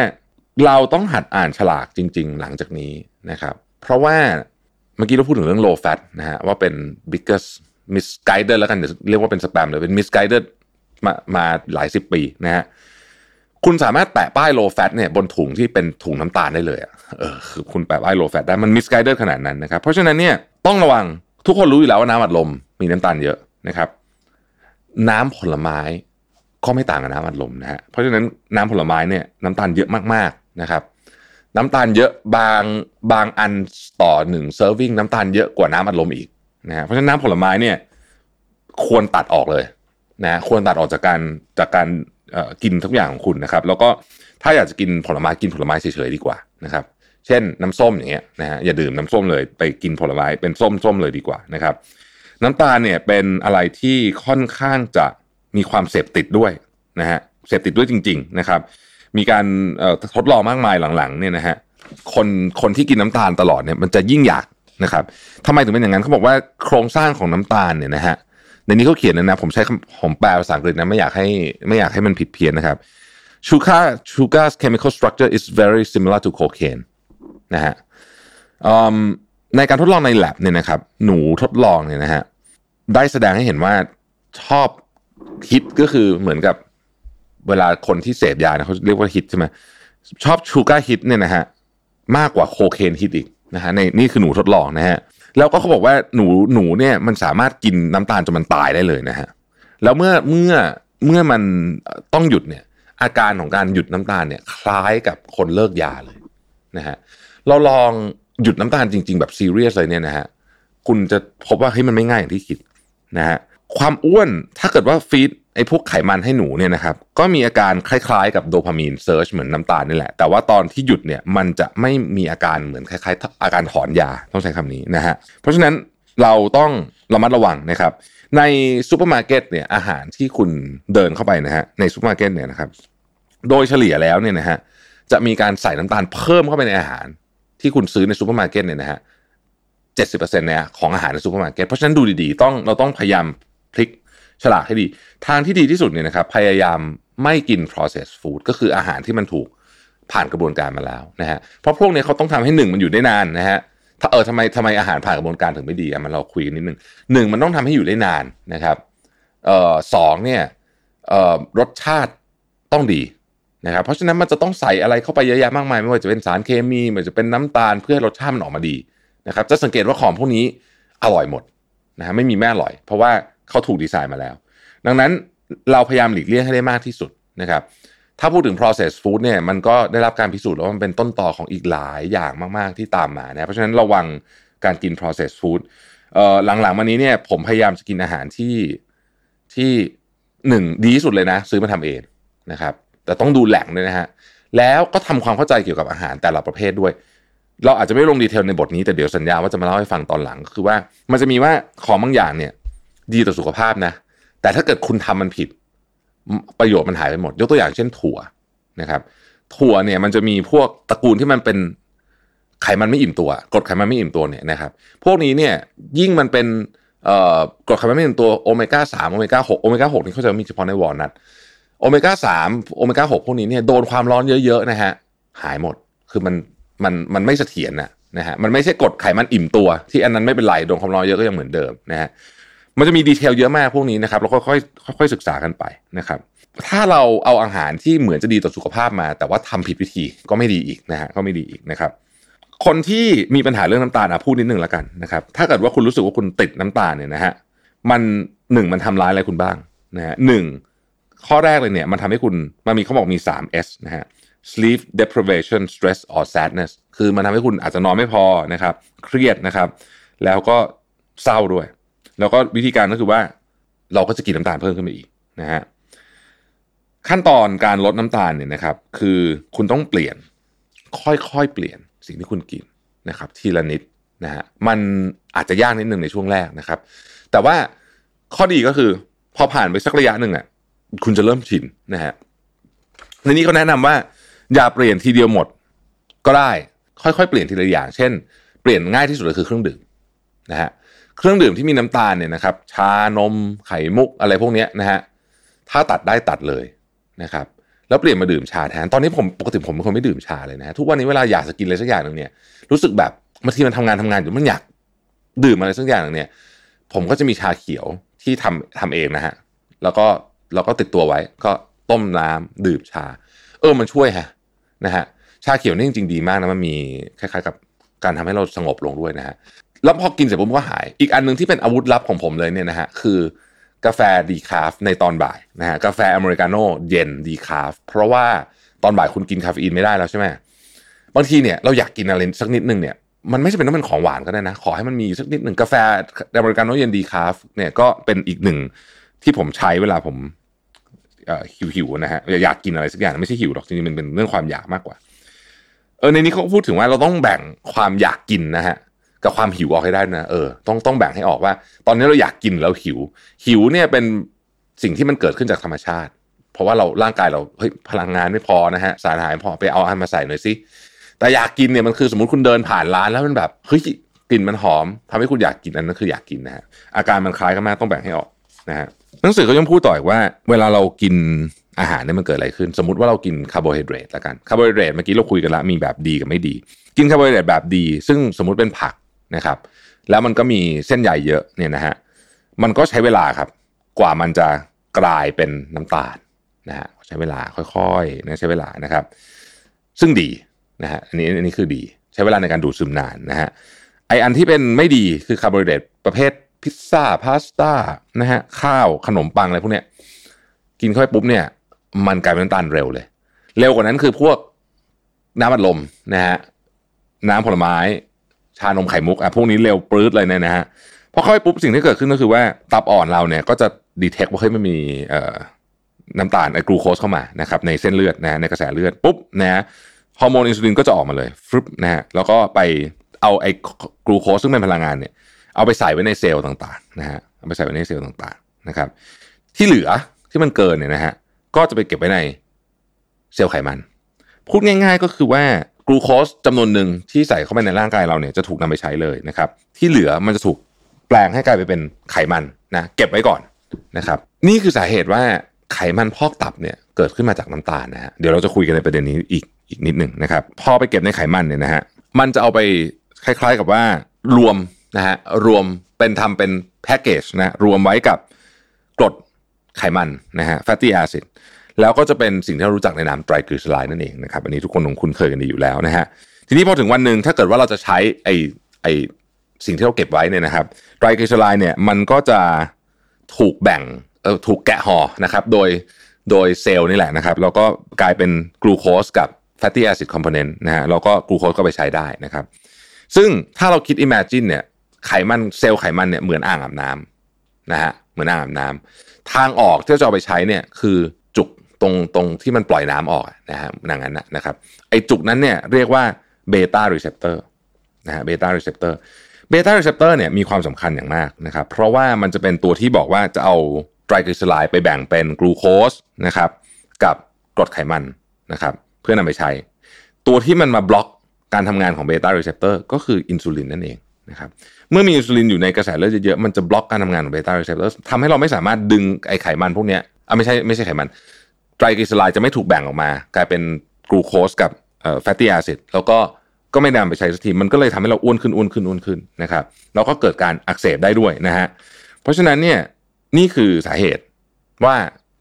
เราต้องหัดอ่านฉลากจริง ๆ หลังจากนี้นะครับ เพราะว่าเมื่อกี้เราพูดถึงเรื่อง low fat นะฮะว่าเป็น biggest misguided แล้วกันเรียกว่าเป็นสแปมเลยเป็น misguided มามาหลายสิบปีนะฮะคุณสามารถแปะป้าย low fat เนี่ยบนถุงที่เป็นถุงน้ำตาลได้เลยอะเออคือคุณแปะป้าย low fat ได้มัน misguided ขนาดนั้นนะครับ เพราะฉะนั้นเนี่ยต้องระวังทุกคนรู้อยู่แล้วว่าน้ำอัดลมมีน้ำตาลเยอะนะครับ น้ำผลไม้ ก็ไม่ต่างกับน้ำอัดลมนะฮะเพราะฉะนั้นน้ำผลไม้เนี่ยน้ำตาลเยอะมากๆนะครับ น้ำตาลเยอะบางบางอันต่อหนึ่งเซอร์วิงน้ำตาลเยอะกว่าน้ำอัดลมอีกนะฮะเพราะฉะนั้นน้ำผลไม้เนี่ยควรตัดออกเลยนะควรตัดออกจากการจากการกินทุกอย่างของคุณนะครับ แล้วก็ถ้าอยากจะกินผลไม้กินผลไม้เฉยๆดีกว่านะครับ เช่นน้ำส้มอย่างเงี้ยนะฮะอย่าดื่มน้ำส้มเลยไปกินผลไม้เป็นส้มส้มเลยดีกว่านะครับ น้ำตาลเนี่ยเป็นอะไรที่ค่อนข้างจะ มีความเสพติดด้วยนะฮะเสพติดด้วยจริง ๆนะครับ มีการทดลองมากมายหลังๆเนี่ยนะฮะคนคนที่กินน้ำตาลตลอดเนี่ยมันจะยิ่งอยากนะครับทำไมถึงเป็นอย่างนั้นเขาบอกว่าโครงสร้างของน้ำตาลเนี่ยนะฮะในนี้เขาเขียนนะนะผมใช้ผมแปลภาษาอังกฤษนะไม่อยากให้ไม่อยากให้มันผิดเพี้ยนนะครับ sugar sugar's chemical structure is very similar to cocaine นะฮะในการทดลองใน lab เนี่ยนะครับ หนูทดลองเนี่ยนะฮะได้แสดงให้เห็นว่าชอบ ฮิตก็คือเหมือนกับเวลาคนที่เสพยาเขาเรียกว่าฮิตใช่ไหมชอบ sugar hit เนี่ยนะฮะมากกว่า cocaine hit อีกนะฮะในนี่คือหนูทดลองนะฮะแล้วก็เขาบอกว่าหนูหนูเนี่ยมันสามารถกินน้ำตาลจนมันตายได้เลยนะฮะแล้วเมื่อเมื่อเมื่อมันต้องหยุดเนี่ย อาการของการหยุดน้ำตาลเนี่ย คล้ายกับคนเลิกยาเลยนะฮะเราลองหยุดน้ำตาลจริง ๆ แบบซีเรียสเลยเนี่ยนะฮะคุณจะพบว่าเฮ้ยมันไม่ง่ายอย่างที่คิดนะฮะ ความอ้วนถ้าเกิดว่า feed ไอ้พวกไขมันให้หนูเนี่ยนะครับก็มีอาการคล้ายๆ กับ dopamine surge เหมือนน้ำตาลนี่แหละ แต่ว่าตอนที่หยุดเนี่ยมันจะไม่มีอาการเหมือนคล้ายๆ อาการถอนยาต้องใช้คำนี้นะฮะเพราะฉะนั้นเราต้องระมัดระวังนะครับ ในซูเปอร์มาร์เก็ตเนี่ยอาหารที่คุณเดินเข้าไปนะฮะในซูเปอร์มาร์เก็ตเนี่ยนะครับ โดยเฉลี่ยแล้วเนี่ยนะฮะจะมีการใส่น้ำตาลเพิ่มเข้าไปในอาหาร ที่คุณซื้อในซูเปอร์มาร์เก็ตเนี่ยนะฮะเจ็ดสิบเปอร์เซ็นต์เนี่ยของอาหารในซูเปอร์มาร์เก็ตเพราะฉะนั้นดูดีๆต้องเราต้องพยายาม พลิกฉลากให้ดี ทางที่ดีที่สุดเนี่ยนะครับพยายามไม่กิน processed food ก็คืออาหารที่มันถูกผ่านกระบวนการมาแล้วนะฮะเพราะพวกนี้เขาต้องทำให้หนึ่งมันอยู่ได้นานนะฮะถ้าเออทำไมทำไมอาหารผ่านกระบวนการถึงไม่ดีอะมันเราคุยกันนิดนึงหนึ่งมันต้องทำให้อยู่ได้นานนะครับเอ่อสองเนี่ยเอ่อรสชาติต้องดีนะครับเพราะฉะนั้นมันจะต้องใส่อะไรเข้าไปเยอะแยะมากมาย ไม่ว่าจะเป็นสารเคมีไม่ว่าจะเป็นน้ำตาลเพื่อให้รสชาติมันออกมาดีนะครับจะสังเกตว่าของพวกนี้อร่อยหมดนะฮะไม่มีแม่อร่อย เพราะว่า เขาถูกดีไซน์มาแล้ว ดังนั้นเราพยายามหลีกเลี่ยงให้ได้มากที่สุดนะครับถ้าพูดถึง processed food เนี่ยมันก็ได้รับการพิสูจน์แล้วว่ามันเป็นต้นต่อของอีกหลายอย่างมาก ๆ ที่ตามมานะเพราะฉะนั้นระวังการกิน processed food หลังๆมานี้เนี่ยผมพยายามจะกินอาหารที่ที่หนึ่งดีที่สุดเลยนะ ซื้อมาทำเองนะครับ แต่ต้องดูแหล่งด้วยนะฮะแล้วก็ทำความเข้าใจเกี่ยวกับอาหารแต่ละประเภทด้วย เราอาจจะไม่ลงดีเทลในบทนี้แต่เดี๋ยวสัญญาว่าจะมาเล่าให้ฟังตอนหลังก็คือว่ามันจะมีว่าของบางอย่างเนี่ย ดีต่อสุขภาพนะ แต่ถ้าเกิดคุณทำมันผิด ประโยชน์มันหายไปหมด ยกตัวอย่างเช่นถั่วนะครับ ถั่วเนี่ยมันจะมีพวกตระกูลที่มันเป็นไขมันไม่อิ่มตัวกรดไขมันไม่อิ่มตัวเนี่ยนะครับ พวกนี้เนี่ยยิ่งมันเป็นกรดไขมันไม่อิ่มตัวโอเมก้าสามโอเมก้าหกโอเมก้าหกนี่เขาจะมีเฉพาะในวอลนัทโอเมก้าสามโอเมก้าหกพวกนี้เนี่ยโดนความร้อนเยอะๆนะฮะหายหมดคือมันมันมันไม่เสถียรนะนะฮะมันไม่ใช่กรดไขมันอิ่มตัว ที่อันนั้นไม่เป็นไรโดนความร้อนเยอะก็ยังเหมือนเดิมนะฮะ มันจะมี detail เยอะมากพวกนี้นะครับเราค่อยๆค่อยๆศึกษากันไปนะครับ ถ้าเราเอาอาหารที่เหมือนจะดีต่อสุขภาพมา แต่ว่าทำผิดวิธีก็ไม่ดีอีกนะฮะก็ไม่ดีอีกนะครับ คนที่มีปัญหาเรื่องน้ำตาลอะพูดนิดนึงแล้วกันนะครับ ถ้าเกิดว่าคุณรู้สึกว่าคุณติดน้ำตาลเนี่ยนะฮะมันหนึ่งมันทำร้ายอะไรคุณบ้างนะฮะหนึ่งข้อแรกเลยเนี่ยมันทำให้คุณมันมีเขาบอกมี 3 S นะฮะ sleep deprivation stress or sadness คือมันทำให้คุณอาจจะนอนไม่พอนะครับ เครียดนะครับ แล้วก็เศร้าด้วย แล้วก็วิธีการก็คือว่าเราก็จะกินน้ำตาลเพิ่มขึ้นไปอีกนะฮะขั้นตอนการลดน้ำตาลเนี่ยนะครับ คือคุณต้องเปลี่ยนค่อยๆเปลี่ยนสิ่งที่คุณกินนะครับ ทีละนิดนะฮะมันอาจจะยากนิดหนึ่งในช่วงแรกนะครับ แต่ว่าข้อดีก็คือพอผ่านไปสักระยะหนึ่งอะคุณจะเริ่มชินนะฮะในนี้เขาแนะนำว่าอย่าเปลี่ยนทีเดียวหมดก็ได้ ค่อยๆ เปลี่ยนทีละอย่าง เช่น เปลี่ยนง่ายที่สุดเลยคือเครื่องดื่มนะฮะ เครื่องดื่มที่มีน้ำตาลเนี่ยนะครับ ชานมไข่มุกอะไรพวกนี้นะฮะถ้าตัดได้ตัดเลยนะครับแล้วเปลี่ยนมาดื่มชาแทน ตอนนี้ผมปกติผมเป็นคนไม่ดื่มชาเลยนะฮะทุกวันนี้เวลาอยากจะกินอะไรสักอย่างหนึ่งเนี่ยรู้สึกแบบบางทีมันทำงานทำงานอยู่มันอยากดื่มอะไรสักอย่างหนึ่งเนี่ย ผมก็จะมีชาเขียวที่ทำทำเองนะฮะแล้วก็เราก็ติดตัวไว้ ก็ต้มน้ำดื่มชา เออมันช่วยฮะนะฮะชาเขียวนี่จริงๆดีมากนะมันมีคล้ายๆกับการทำให้เราสงบลงด้วยนะฮะ แล้วพอกินเสร็จปุ๊บก็หาย อีกอันหนึ่งที่เป็นอาวุธลับของผมเลยเนี่ยนะฮะคือกาแฟ decaf ในตอนบ่ายนะฮะกาแฟอเมริกาโน่เย็น decaf เพราะว่าตอนบ่ายคุณกินคาเฟอีนไม่ได้แล้วใช่ไหมบางทีเนี่ยเราอยากกินอะไรสักนิดนึงเนี่ยมันไม่จำเป็นต้องเป็นของหวานก็ได้นะ ขอให้มันมีสักนิดหนึ่งกาแฟอเมริกาโน่เย็น decaf เนี่ยก็เป็นอีกหนึ่งที่ผมใช้เวลาผมหิวหิวนะฮะอยากกินอะไรสักอย่างไม่ใช่หิวหรอกจริงๆมันเป็นเรื่องความอยากมากกว่า เออในนี้เขาพูดถึงว่าเราต้องแบ่งความอยากกินนะฮะ กับความหิวออกให้ได้นะเออต้องต้องแบ่งให้ออกว่า ตอนนี้เราอยากกินแล้วหิว หิวเนี่ยเป็นสิ่งที่มันเกิดขึ้นจากธรรมชาติ เพราะว่าเราร่างกายเราเฮ้ยพลังงานไม่พอนะฮะสารอาหารไม่พอไปเอาอันมาใส่หน่อยสิแต่อยากกินเนี่ยมันคือสมมติคุณเดินผ่านร้านแล้วมันแบบเฮ้ยกลิ่นมันหอมทำให้คุณอยากกินอันนั้นคืออยากกินนะฮะอาการมันคล้ายกันมากต้องแบ่งให้ออกนะฮะหนังสือเขายังพูดต่ออีกว่า เวลาเรากินอาหารเนี่ยมันเกิดอะไรขึ้น สมมติว่าเรากินคาร์โบไฮเดรตละกันคาร์โบไฮเดรตเมื่อกี้เราคุยกันละมีแบบดีกับไม่ดี กินคาร์โบไฮเดรตแบบดี ซึ่งสมมติเป็นผัก นะครับ แล้วมันก็มีเส้นใยเยอะเนี่ยนะฮะมันก็ใช้เวลาครับ กว่ามันจะกลายเป็นน้ำตาลนะฮะใช้เวลาค่อยๆนะใช้เวลานะครับ ซึ่งดีนะฮะอันนี้อันนี้คือดี ใช้เวลาในการดูดซึมนานนะฮะไออันที่เป็นไม่ดีคือคาร์โบไฮเดรตประเภทพิซซ่าพาสต้านะฮะข้าวขนมปังอะไรพวกเนี้ยกินเข้าไปปุ๊บเนี่ย มันกลายเป็นน้ำตาลเร็วเลย เร็วกว่านั้นคือพวกน้ำอัดลมนะฮะน้ำผลไม้ ชานมไข่มุกอะพวกนี้เร็วปรื้ดเลยเนี่ยนะฮะพอเข้าไปปุ๊บสิ่งที่เกิดขึ้นก็คือว่าตับอ่อนเราเนี่ยก็จะดีเทคว่าเฮ้ยมันมีเอ่อน้ำตาลไอ้กลูโคสเข้ามานะครับในเส้นเลือดนะในกระแสเลือดปุ๊บนะฮะฮอร์โมนอินซูลินก็จะออกมาเลยฟึบนะฮะแล้วก็ไปเอาไอ้กลูโคสซึ่งเป็นพลังงานเนี่ยเอาไปใส่ไว้ในเซลล์ต่างๆนะฮะเอาไปใส่ไว้ในเซลล์ต่างๆนะครับ ที่เหลือที่มันเกินเนี่ยนะฮะก็จะไปเก็บไว้ในเซลล์ไขมัน พูดง่าย ๆ ก็คือว่า กลูโคสจำนวนหนึ่งที่ใส่เข้าไปในร่างกายเราเนี่ยจะถูกนำไปใช้เลยนะครับ ที่เหลือมันจะถูกแปลงให้กลายไปเป็นไขมันนะเก็บไว้ก่อนนะครับ นี่คือสาเหตุว่าไขมันพอกตับเนี่ยเกิดขึ้นมาจากน้ำตาลนะฮะเดี๋ยวเราจะคุยกันในประเด็นนี้อีกอีกนิดหนึ่งนะครับ พอไปเก็บในไขมันเนี่ยนะฮะมันจะเอาไปคล้าย ๆกับว่ารวมนะฮะรวมเป็นทำเป็นแพ็กเกจนะรวมไว้กับกรดไขมันนะฮะ fatty acid แล้วก็จะเป็นสิ่งที่เรารู้จักในนามไตรกลีเซอไรด์นั่นเองนะครับอันนี้ทุกคนคงคุ้นเคยกันดีอยู่แล้วนะฮะทีนี้พอถึงวันหนึ่งถ้าเกิดว่าเราจะใช้ไอไอสิ่งที่เราเก็บไว้เนี่ยนะครับไตรกลีเซอไรด์เนี่ยมันก็จะถูกแบ่งเออถูกแกะห่อนะครับโดยโดยเซลล์นี่แหละนะครับแล้วก็กลายเป็นกลูโคสกับ fatty acid component นะฮะแล้วก็กลูโคสก็ไปใช้ได้นะครับ ซึ่งถ้าเราคิด imagine เนี่ยไขมันเซลล์ไขมันเนี่ยเหมือนอ่างอาบน้ำนะฮะเหมือนอ่างอาบน้ำทางออกที่จะเอาไปใช้เนี่ยคือ ตรงตรงที่มันปล่อยน้ำออกนะฮะอย่างนั้นนะนะครับไอจุกนั้นเนี่ยเรียกว่า beta receptor นะฮะ beta receptor beta receptor เนี่ยมีความสำคัญอย่างมากนะครับเพราะว่ามันจะเป็นตัวที่บอกว่าจะเอาไตรกลีเซอไรด์ไปแบ่งเป็นกลูโคสนะครับกับกรดไขมันนะครับเพื่อนำไปใช้ ตัวที่มันมาบล็อกการทำงานของ beta receptor ก็คืออินซูลินนั่นเองนะครับเมื่อมีอินซูลินอยู่ในกระแสเลือดเยอะๆมันจะบล็อกการทำงานของ beta receptor ทำให้เราไม่สามารถดึงไอไขมันพวกเนี้ยอะไม่ใช่ไม่ใช่ไขมัน ไตรกลีเซอไรด์จะไม่ถูกแบ่งออกมา กลายเป็นกลูโคสกับ fatty acid แล้วก็ก็ไม่นำไปใช้สักทีมันก็เลยทำให้เราอ้วนขึ้นอ้วนขึ้นอ้วนขึ้นนะครับแล้วก็เกิดการอักเสบได้ด้วยนะฮะเพราะฉะนั้นเนี่ยนี่คือสาเหตุว่า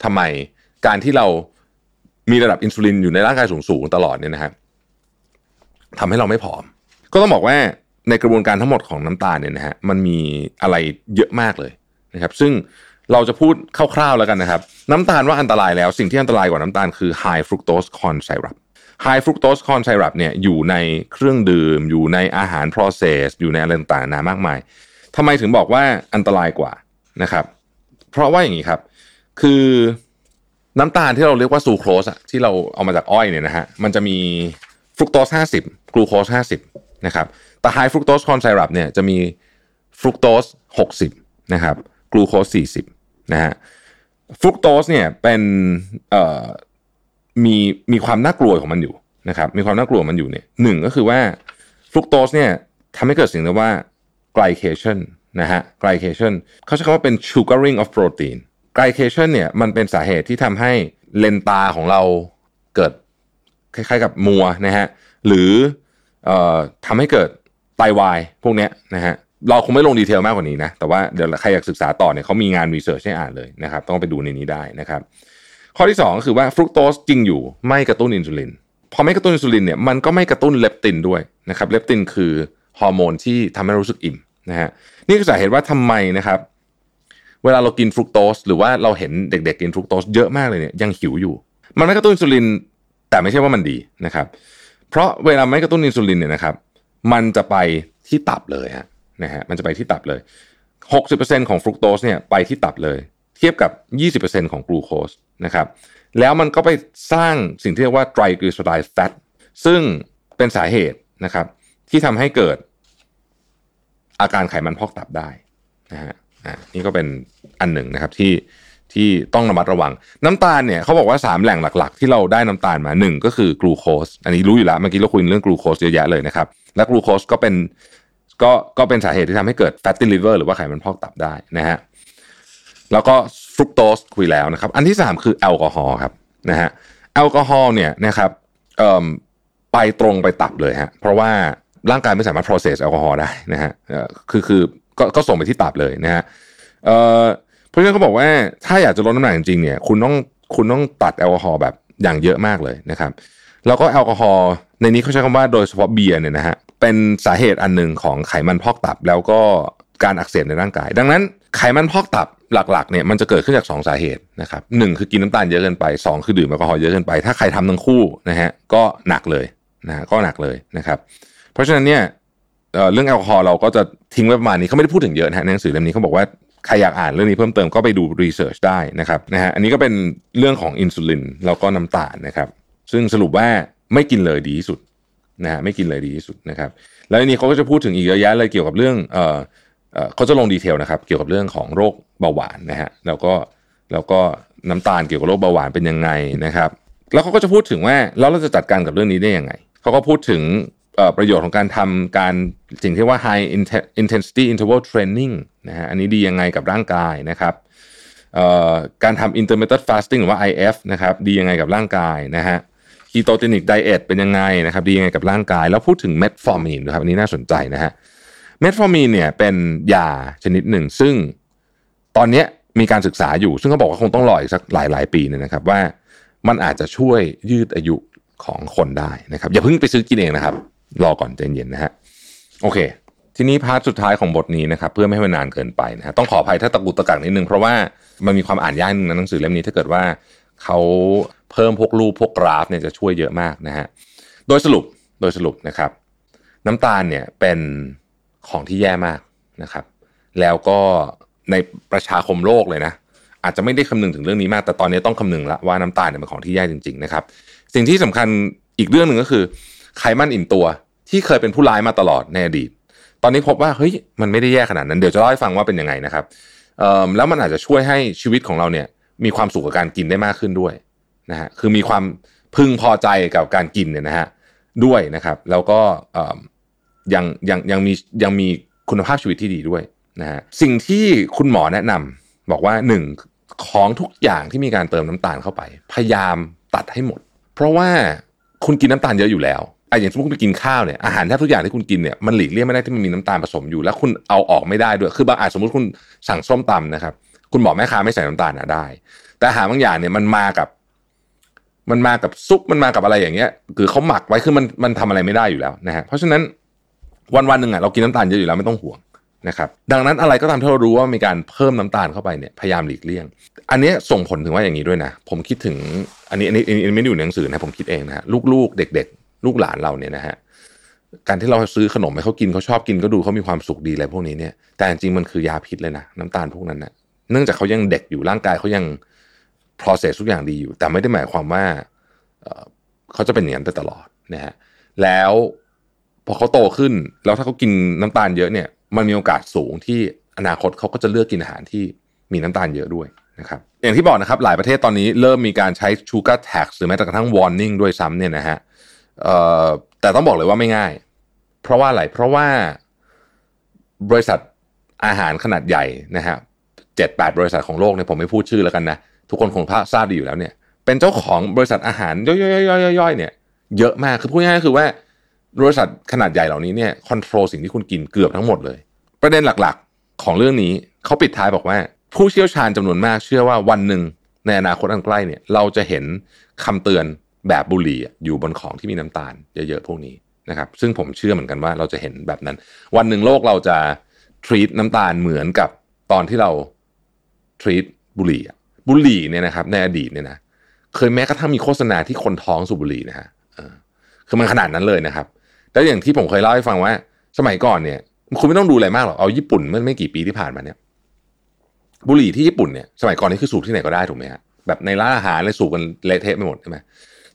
ทำไมการที่เรามีระดับอินซูลินอยู่ในร่างกายสูงๆตลอดเนี่ยนะฮะทำให้เราไม่ผอม ก็ต้องบอกว่าในกระบวนการทั้งหมดของน้ำตาลเนี่ยนะฮะมันมีอะไรเยอะมากเลยนะครับ ซึ่ง เราจะพูดคร่าวๆแล้วกันนะครับ น้ำตาลว่าอันตรายแล้วสิ่งที่อันตรายกว่าน้ำตาลคือ high fructose corn syrup high fructose corn syrup เนี่ยอยู่ในเครื่องดื่ม อยู่ในอาหาร process อยู่ในอะไรต่างๆนามากมายทำไมถึงบอกว่าอันตรายกว่านะครับ เพราะว่าอย่างนี้ครับ คือน้ำตาลที่เราเรียกว่าซูโครสอะที่เราเอามาจากอ้อยเนี่ยนะฮะมันจะมีฟรุกโตส50 กลูโคส50นะครับแต่ไฮฟรุกโตสคอนไซรัปเนี่ยจะมีฟรุกโตส60นะครับ กลูโคส40นะฮะฟรุกโตสเนี่ยเป็นมีมีความน่ากลัวของมันอยู่นะครับมีความน่ากลัวมันอยู่เนี่ยหนึ่งก็คือว่าฟรุกโตสเนี่ยทำให้เกิดสิ่งเรียกว่า glycation นะฮะ glycation เขาใช้คำว่าเป็น sugaring of protein glycation เนี่ยมันเป็นสาเหตุที่ทำให้เลนตาของเราเกิดคล้ายๆกับมัวนะฮะหรือออทำให้เกิดไตวายพวกเนี้ยนะฮะ เราคงไม่ลง detail มากกว่านี้นะ แต่ว่าเดี๋ยวใครอยากศึกษาต่อเนี่ยเขามีงาน research ให้อ่านเลยนะครับ ต้องไปดูในนี้ได้นะครับ ข้อที่ 2 ก็คือว่าฟรุกโตสจริงอยู่ไม่กระตุ้นอินซูลิน พอไม่กระตุ้นอินซูลินเนี่ยมันก็ไม่กระตุ้นเลปตินด้วยนะครับ เลปตินคือฮอร์โมนที่ทำให้รู้สึกอิ่มนะฮะ นี่คือสาเหตุว่าทำไมนะครับ เวลาเรากินฟรุกโตสหรือว่าเราเห็นเด็กๆกินฟรุกโตสเยอะมากเลยเนี่ยยังหิวอยู่ มันไม่กระตุ้นอินซูลิน แต่ไม่ใช่ว่ามันดีนะครับ เพราะเวลาไม่กระตุ้นอินซูลินเนี่ยนะครับ มันจะไปที่ตับเลยฮะ นะฮะมันจะไปที่ตับเลย 60%ของฟรุกโตสเนี่ยไปที่ตับเลย เทียบกับ 20%ของกลูโคสนะครับแล้วมันก็ไปสร้างสิ่งที่เรียกว่าไตรกลีเซอไรด์แฟตซึ่งเป็นสาเหตุนะครับที่ทำให้เกิดอาการไขมันพอกตับได้นะฮะอ่านี่ก็เป็นอันหนึ่งนะครับที่ที่ต้องระมัดระวัง น้ำตาลเนี่ยเขาบอกว่า 3 แหล่งหลักๆ ที่เราได้น้ำตาลมา 1 ก็คือกลูโคส อันนี้รู้อยู่แล้วเมื่อกี้เราคุยเรื่องกลูโคสเยอะแยะเลยนะครับและกลูโคสก็เป็น ก็ก็เป็นสาเหตุที่ทำให้เกิด fatty liver หรือว่าไขมันพอกตับได้นะฮะแล้วก็ฟรุกโตสคุยแล้วนะครับ อันที่ 3 คือแอลกอฮอล์ครับนะฮะแอลกอฮอล์เนี่ยนะครับไปตรงไปตับเลยฮะเพราะว่าร่างกายไม่สามารถ process แอลกอฮอล์ได้นะฮะคือคือก็ก็ส่งไปที่ตับเลยนะฮะเพราะฉะนั้นเขาบอกว่าถ้าอยากจะลดน้ำหนักจริงๆเนี่ยคุณต้องคุณต้องตัดแอลกอฮอล์แบบอย่างเยอะมากเลยนะครับ แล้วก็แอลกอฮอล์ในนี้เขาใช้คำว่าโดยเฉพาะเบียร์เนี่ยนะฮะ เป็นสาเหตุอันหนึ่งของไขมันพอกตับ แล้วก็การอักเสบในร่างกาย ดังนั้นไขมันพอกตับหลักๆเนี่ยมันจะเกิดขึ้นจาก 2 สาเหตุนะครับหนึ่งคือกินน้ำตาลเยอะเกินไป 2 คือดื่มแอลกอฮอล์เยอะเกินไป ถ้าใครทำทั้งคู่นะฮะก็หนักเลยนะฮะก็หนักเลยนะครับ เพราะฉะนั้นเนี่ยเรื่องแอลกอฮอล์เราก็จะทิ้งไว้ประมาณนี้เขาไม่ได้พูดถึงเยอะนะฮะในหนังสือเล่มนี้เขาบอกว่าใครอยากอ่านเรื่องนี้เพิ่มเติมก็ไปดู research ได้นะครับนะฮะอันนี้ก็เป็นเรื่องของอินซูลินแล้วก็น้ำตาลนะครับ ซึ่งสรุปว่าไม่กินเลยดีที่สุด นะฮะไม่กินเลยดีที่สุดนะครับ แล้วในนี้เขาก็จะพูดถึงอีกเยอะแยะเลยเกี่ยวกับเรื่องเอ่อเอ่อเขาจะลง detail นะครับ เกี่ยวกับเรื่องของโรคเบาหวานนะฮะแล้วก็แล้วก็น้ำตาลเกี่ยวกับโรคเบาหวานเป็นยังไงนะครับ แล้วเขาก็จะพูดถึงว่าแล้วเราจะจัดการกับเรื่องนี้ได้ยังไงเขาก็พูดถึงประโยชน์ของการทำการสิ่งที่ว่า high intensity interval training นะฮะอันนี้ดียังไงกับร่างกายนะครับการทำ intermittent fasting หรือว่า IF นะครับดียังไงกับร่างกายนะฮะ ketogenic diet เป็นยังไงนะครับดียังไงกับร่างกาย แล้วพูดถึงเมทฟอร์มีนนะครับอันนี้น่าสนใจนะฮะเมทฟอร์มีนเนี่ยเป็นยาชนิดหนึ่ง ซึ่งตอนนี้มีการศึกษาอยู่ ซึ่งเขาบอกว่าคงต้องรออีกสักหลายหลายปีเนี่ยนะครับ ว่ามันอาจจะช่วยยืดอายุของคนได้นะครับ อย่าเพิ่งไปซื้อกินเองนะครับ รอก่อนใจเย็นนะฮะโอเค ทีนี้พาร์ทสุดท้ายของบทนี้นะครับ เพื่อไม่ให้มันนานเกินไปนะฮะต้องขออภัยถ้าตะกุกตะกักนิดนึงเพราะว่ามันมีความอ่านยากนึงในหนังสือเล่มนี้ถ้าเกิดว่าเขา เพิ่มพวกรูปพวกกราฟเนี่ยจะช่วยเยอะมากนะฮะโดยสรุปโดยสรุปนะครับ น้ำตาลเนี่ยเป็นของที่แย่มากนะครับ แล้วก็ในประชาคมโลกเลยนะ อาจจะไม่ได้คำนึงถึงเรื่องนี้มาก แต่ตอนนี้ต้องคำนึงละว่าน้ำตาลเนี่ยเป็นของที่แย่จริง ๆ นะครับ สิ่งที่สำคัญอีกเรื่องหนึ่งก็คือไขมันอิ่มตัวที่เคยเป็นผู้ร้ายมาตลอดในอดีต ตอนนี้พบว่าเฮ้ยมันไม่ได้แย่ขนาดนั้นเดี๋ยวจะเล่าให้ฟังว่าเป็นยังไงนะครับแล้วมันอาจจะช่วยให้ชีวิตของเราเนี่ยมีความสุขกับการกินได้มากขึ้นด้วย นะฮะคือมีความพึงพอใจกับการกินเนี่ยนะฮะด้วยนะครับ แล้วก็ยังยังยังมียังมีคุณภาพชีวิตที่ดีด้วยนะฮะสิ่งที่คุณหมอแนะนำบอกว่าหนึ่งของทุกอย่างที่มีการเติมน้ำตาลเข้าไป พยายามตัดให้หมด เพราะว่าคุณกินน้ำตาลเยอะอยู่แล้วไอ้อย่างสมมติคุณไปกินข้าวเนี่ยอาหารแทบทุกอย่างที่คุณกินเนี่ยมันหลีกเลี่ยงไม่ได้ที่มันมีน้ำตาลผสมอยู่ แล้วคุณเอาออกไม่ได้ด้วยคือบางอาจสมมติคุณสั่งส้มตำนะครับ คุณบอกแม่ค้าไม่ใส่น้ำตาลนะได้ แต่อาหารบางอย่างเนี่ยมันมากับ มันมากับซุปมันมากับอะไรอย่างเงี้ยคือเขาหมักไว้คือมันมันทำอะไรไม่ได้อยู่แล้วนะฮะเพราะฉะนั้นวันวันหนึ่งอะเรากินน้ำตาลเยอะอยู่แล้วไม่ต้องห่วงนะครับดังนั้นอะไรก็ตามที่เรารู้ว่ามีการเพิ่มน้ำตาลเข้าไปเนี่ยพยายามหลีกเลี่ยง อันนี้ส่งผลถึงว่าอย่างนี้ด้วยนะ ผมคิดถึงอันนี้อันนี้อันนี้ไม่ได้อยู่ในหนังสือนะผมคิดเองนะลูกๆ เด็ก ๆ ลูกหลานเราเนี่ยนะฮะการที่เราซื้อขนมให้เขากินเขาชอบกินก็ดูเขามีความสุขดีอะไรพวกนี้เนี่ยแต่จริงๆมันคือยาพิษเลยนะน้ำตาลพวกนั้นนะเนื่องจากเขายังเด็กอยู่ร่างกายเขายัง process ทุกอย่างดีอยู่ แต่ไม่ได้หมายความว่าเขาจะเป็นอย่างนั้นไปตลอดนะฮะแล้วพอเขาโตขึ้น แล้วถ้าเขากินน้ำตาลเยอะเนี่ย มันมีโอกาสสูงที่อนาคตเขาก็จะเลือกกินอาหารที่มีน้ำตาลเยอะด้วยนะครับอย่างที่บอกนะครับหลายประเทศตอนนี้เริ่มมีการใช้ sugar tax หรือแม้แต่กระทั่ง warning ด้วยซ้ำเนี่ยนะฮะแต่ต้องบอกเลยว่าไม่ง่าย เพราะว่าอะไรเพราะว่าบริษัทอาหารขนาดใหญ่นะฮะเจ็ดแปดบริษัทของโลกเนี่ยผมไม่พูดชื่อแล้วกันนะ ทุกคนคงทราบดีอยู่แล้วเนี่ย เป็นเจ้าของบริษัทอาหารย่อยๆๆๆเนี่ย เยอะมากคือพูดง่ายๆคือว่าบริษัทขนาดใหญ่เหล่านี้เนี่ยคอนโทรลสิ่งที่คุณกินเกือบทั้งหมดเลย ประเด็นหลักๆของเรื่องนี้เขาปิดท้ายบอกว่า ผู้เชี่ยวชาญจำนวนมากเชื่อว่าวันหนึ่งในอนาคตอันใกล้เนี่ย เราจะเห็นคำเตือนแบบบุหรี่อยู่บนของที่มีน้ำตาลเยอะๆพวกนี้นะครับ ซึ่งผมเชื่อเหมือนกันว่าเราจะเห็นแบบนั้น วันหนึ่งโลกเราจะทรีตน้ำตาลเหมือนกับตอนที่เราทรีตบุหรี่ บุหรี่เนี่ยนะครับในอดีตเนี่ยนะเคยแม้กระทั่งมีโฆษณาที่คนท้องสูบบุหรี่นะฮะคือมันขนาดนั้นเลยนะครับ แล้วอย่างที่ผมเคยเล่าให้ฟังว่า สมัยก่อนเนี่ยคุณไม่ต้องดูอะไรมากหรอกเอาญี่ปุ่นเมื่อไม่กี่ปีที่ผ่านมาเนี่ย บุหรี่ที่ญี่ปุ่นเนี่ยสมัยก่อนนี่คือสูบที่ไหนก็ได้ถูกไหมฮะแบบในร้านอาหารเลยสูบกันเละเทะไปหมดใช่ไหม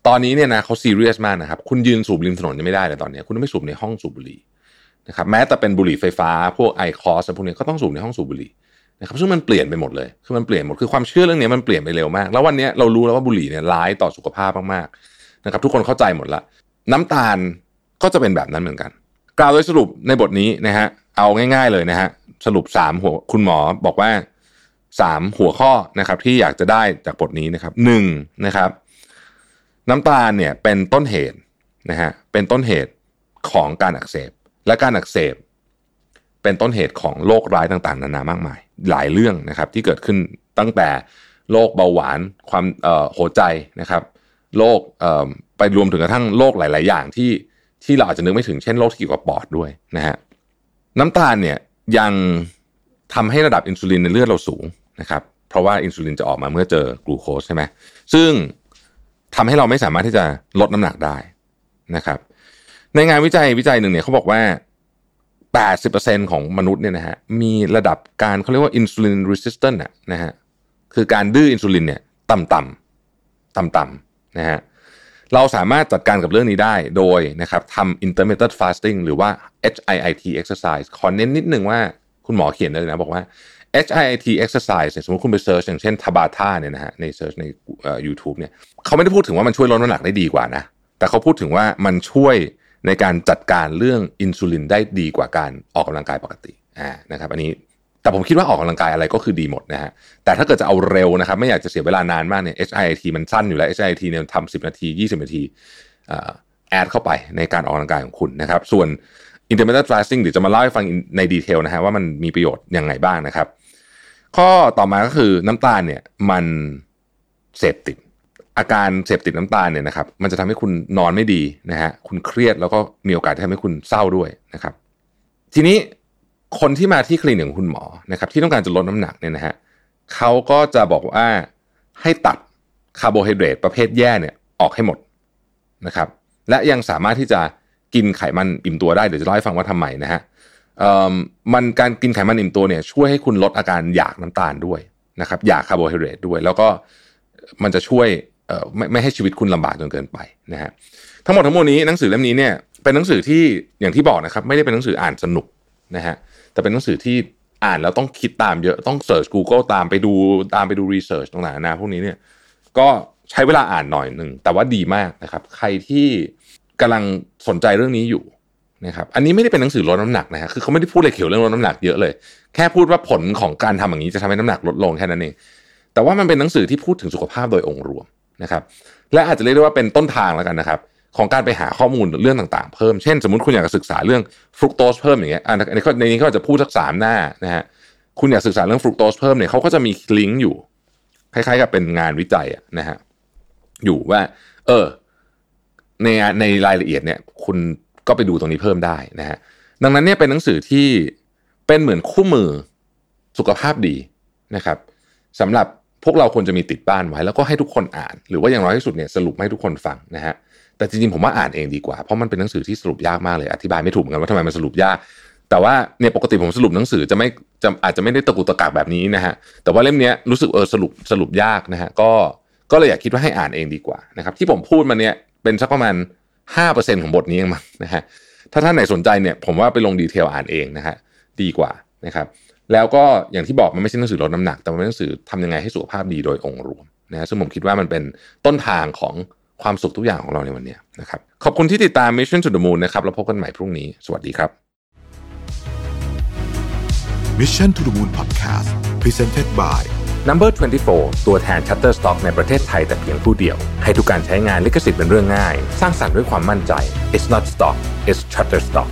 ตอนนี้เนี่ยนะเขาซีเรียสมากนะครับคุณยืนสูบริมถนนยังไม่ได้เลยตอนนี้ คุณไม่สูบในห้องสูบบุหรี่นะครับแม้แต่เป็นบุหรี่ไฟฟ้าพวกไอคอสพวกนี้ก็ต้องสูบในห้องสูบบุหรี่ นะครับซึ่งมันเปลี่ยนไปหมดเลยคือมันเปลี่ยนหมดคือความเชื่อเรื่องนี้มันเปลี่ยนไปเร็วมาก แล้ววันนี้เรารู้แล้วว่าบุหรี่เนี่ยร้ายต่อสุขภาพมากๆนะครับ ทุกคนเข้าใจหมดละน้ำตาลก็จะเป็นแบบนั้นเหมือนกัน กล่าวโดยสรุปในบทนี้นะฮะเอาง่าย ๆเลยนะฮะสรุปสามหัวคุณหมอบอกว่าสามหัวข้อนะครับ ที่อยากจะได้จากบทนี้นะครับหนึ่งนะครับ น้ำตาลเนี่ยเป็นต้นเหตุนะฮะเป็นต้นเหตุของการอักเสบ และการอักเสบ เป็นต้นเหตุของโรคร้ายต่างๆ นานามากมาย หลายเรื่องนะครับที่เกิดขึ้นตั้งแต่โรคเบาหวานความหัวใจนะครับโรคไปรวมถึงกระทั่งโรคหลาย ๆ อย่างที่ที่เราอาจจะนึกไม่ถึงเช่นโรคที่เกี่ยวกับปอดด้วยนะฮะน้ำตาลเนี่ยยังทำให้ระดับอินซูลินในเลือดเราสูงนะครับเพราะว่าอินซูลินจะออกมาเมื่อเจอกลูโคสใช่ไหมซึ่งทำให้เราไม่สามารถที่จะลดน้ำหนักได้นะครับ ในงานวิจัยวิจัยหนึ่งเนี่ยเขาบอกว่า 80%ของมนุษย์เนี่ยนะฮะมีระดับการเขาเรียกว่า insulin resistant นะฮะคือการดื้ออินซูลินเนี่ยต่ำๆต่ำๆนะฮะเราสามารถจัดการกับเรื่องนี้ได้โดยนะครับทำ intermittent fasting หรือว่า HIIT exercise ขอเน้นนิดนึงว่าคุณหมอเขียนเลยนะบอกว่า HIIT exercise เนี่ยสมมติคุณไป search อย่างเช่น Tabata เนี่ยนะฮะใน search ในเอ่อ YouTube เนี่ยเขาไม่ได้พูดถึงว่ามันช่วยลดน้ำหนักได้ดีกว่านะ แต่เขาพูดถึงว่ามันช่วย ในการจัดการเรื่องอินซูลินได้ดีกว่าการออกกำลังกายปกติอ่านะครับอันนี้แต่ผมคิดว่าออกกำลังกายอะไรก็คือดีหมดนะฮะ แต่ถ้าเกิดจะเอาเร็วนะครับ ไม่อยากจะเสียเวลานานมากเนี่ย HIIT มันสั้นอยู่แล้ว HIIT เนี่ยทำสิบนาที 20 นาทีแอดเข้าไปในการออกกำลังกายของคุณนะครับ ส่วน intermittent fasting เดี๋ยวจะมาเล่าให้ฟังในดีเทลนะฮะว่ามันมีประโยชน์ยังไงบ้างนะครับ ข้อต่อมาก็คือน้ำตาลเนี่ยมันเสพติด อาการเสพติดน้ำตาลเนี่ยนะครับ มันจะทำให้คุณนอนไม่ดีนะฮะคุณเครียดแล้วก็มีโอกาสที่ทำให้คุณเศร้าด้วยนะครับ ทีนี้คนที่มาที่คลินิกของคุณหมอนะครับ ที่ต้องการจะลดน้ำหนักเนี่ยนะฮะเขาก็จะบอกว่าให้ตัดคาร์โบไฮเดรตประเภทแย่เนี่ยออกให้หมดนะครับ และยังสามารถที่จะกินไขมันอิ่มตัวได้เดี๋ยวจะเล่าให้ฟังว่าทำไมนะฮะมันการกินไขมันอิ่มตัวเนี่ยช่วยให้คุณลดอาการอยากน้ำตาลด้วยนะครับอยากคาร์โบไฮเดรตด้วย แล้วก็มันจะช่วย ไม่ไม่ให้ชีวิตคุณลำบากจนเกินไปนะฮะทั้งหมดทั้งมวลนี้หนังสือเล่มนี้เนี่ยเป็นหนังสือที่อย่างที่บอกนะครับ ไม่ได้เป็นหนังสืออ่านสนุกนะฮะแต่เป็นหนังสือที่อ่านแล้วต้องคิดตามเยอะต้องเสิร์ช Google ตามไปดูตามไปดูรีเสิร์ชต่างๆนะพวกนี้เนี่ยก็ใช้เวลาอ่านหน่อยหนึ่งแต่ว่าดีมากนะครับ ใครที่กำลังสนใจเรื่องนี้อยู่นะครับอันนี้ไม่ได้เป็นหนังสือลดน้ำหนักนะฮะคือเขาไม่ได้พูดอะไรเกี่ยวเรื่องลดน้ำหนักเยอะเลย แค่พูดว่าผลของการทำอย่างนี้จะทำให้น้ำหนักลดลงแค่นั้นเองแต่ว่ามันเป็นหนังสือที่พูดถึงสุขภาพโดยองค์รวม นะครับและอาจจะเรียกได้ว่าเป็นต้นทางแล้วกันนะครับของการไปหาข้อมูลเรื่องต่างๆ เพิ่ม เช่น สมมติคุณอยากจะศึกษาเรื่องฟรุกโตสเพิ่มอย่างเงี้ยอันนี้ในนี้เขาจะพูดสักสามหน้านะฮะคุณอยากศึกษาเรื่องฟรุกโตสเพิ่มเนี่ยเขาก็จะมีลิงก์อยู่ คล้ายๆกับเป็นงานวิจัยนะฮะอยู่ว่า เออ ในในรายละเอียดเนี่ย คุณก็ไปดูตรงนี้เพิ่มได้นะฮะดังนั้นเนี่ยเป็นหนังสือที่เป็นเหมือนคู่มือสุขภาพดีนะครับสำหรับ พวกเราควรจะมีติดบ้านไว้ แล้วก็ให้ทุกคนอ่าน หรือว่าอย่างน้อยที่สุดเนี่ยสรุปให้ทุกคนฟังนะฮะแต่จริงๆผมว่าอ่านเองดีกว่า เพราะมันเป็นหนังสือที่สรุปยากมากเลยอธิบายไม่ถูกเหมือนกันว่าทำไมมันสรุปยาก แต่ว่าเนี่ยปกติผมสรุปหนังสือจะไม่จะอาจจะไม่ได้ตะกุตะกักแบบนี้นะฮะแต่ว่าเล่มนี้รู้สึกเออสรุปสรุปยากนะฮะก็ก็เลยอยากคิดว่าให้อ่านเองดีกว่านะครับที่ผมพูดมาเนี่ยเป็นสักประมาณ 5%ของบทนี้เองมั้งนะฮะถ้าท่านไหนสนใจเนี่ยผมว่าไปลงดีเทลอ่านเองนะฮะดีกว่านะครับ แล้วก็อย่างที่บอกมันไม่ใช่หนังสือลดน้ำหนัก แต่มันเป็นหนังสือทำยังไงให้สุขภาพดีโดยองค์รวมนะซึ่งผมคิดว่ามันเป็นต้นทางของความสุขทุกอย่างของเราในวันนี้นะครับขอบคุณที่ติดตาม Mission to the Moon นะครับเราพบกันใหม่พรุ่งนี้ สวัสดีครับ Mission to the Moon Podcast Presented by Number 24 ตัวแทน Shutterstock ในประเทศไทยแต่เพียงผู้เดียว ให้ทุกการใช้งานลิขสิทธิ์เป็นเรื่องง่าย สร้างสรรค์ด้วยความมั่นใจ It's not stock it's Shutterstock